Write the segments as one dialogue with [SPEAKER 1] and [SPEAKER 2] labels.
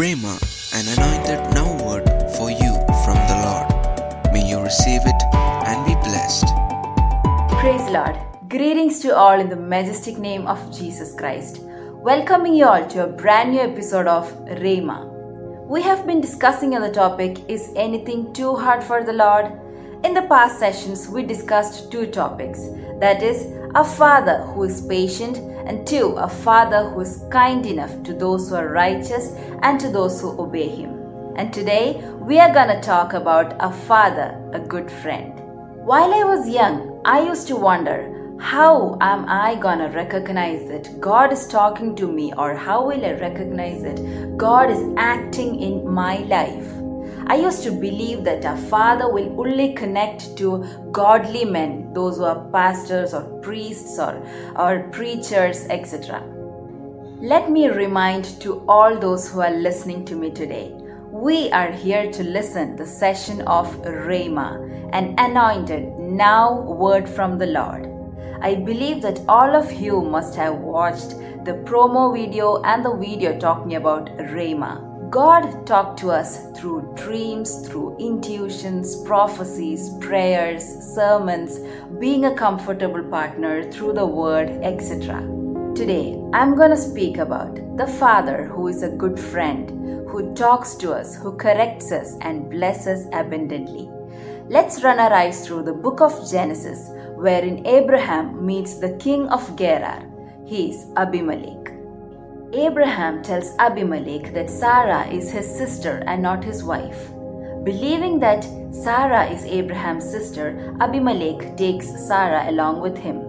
[SPEAKER 1] Rhema, an anointed now word for you from the Lord. May you receive it and be blessed.
[SPEAKER 2] Praise Lord. Greetings to all in the majestic name of Jesus Christ. Welcoming you all to a brand new episode of Rhema. We have been discussing on the topic Is anything too hard for the Lord? In the past sessions, we discussed two topics that is, a father who is patient, and two, a father who is kind enough to those who are righteous and to those who obey him. And today, we are gonna talk about a father, a good friend. While I was young, I used to wonder how am I gonna recognize that God is talking to me, or how will I recognize that God is acting in my life? I used to believe that a father will only connect to godly men, those who are pastors or priests or, or preachers, etc. Let me remind to all those who are listening to me today. We are here to listen the session of Rhema, an anointed now word from the Lord. I believe that all of you must have watched the promo video and the video talking about Rhema. God talked to us through dreams, through intuitions, prophecies, prayers, sermons, being a comfortable partner through the word, etc. Today, I'm going to speak about the Father who is a good friend, who talks to us, who corrects us, and blesses abundantly. Let's run our eyes through the book of Genesis, wherein Abraham meets the king of Gerar. He is Abimelech. Abraham tells Abimelech that Sarah is his sister and not his wife. Believing that Sarah is Abraham's sister, Abimelech takes Sarah along with him.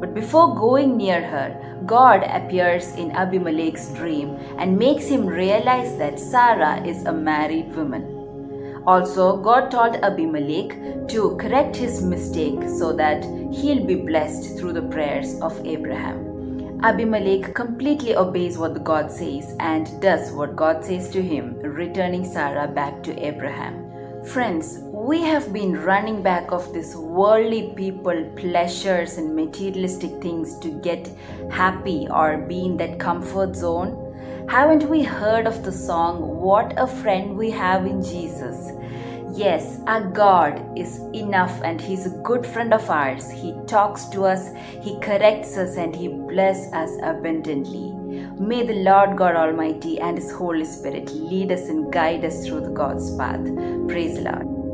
[SPEAKER 2] But before going near her, God appears in Abimelech's dream and makes him realize that Sarah is a married woman. Also, God told Abimelech to correct his mistake so that he'll be blessed through the prayers of Abraham. Abimelech completely obeys what God says and does what God says to him, returning Sarah back to Abraham. Friends, we have been running back of this worldly people, pleasures, and materialistic things to get happy or be in that comfort zone. Haven't we heard of the song, What a Friend We Have in Jesus? Yes, our God is enough and He's a good friend of ours. He talks to us, He corrects us, and He blesses us abundantly. May the Lord God Almighty and His Holy Spirit lead us and guide us through the God's path. Praise the Lord.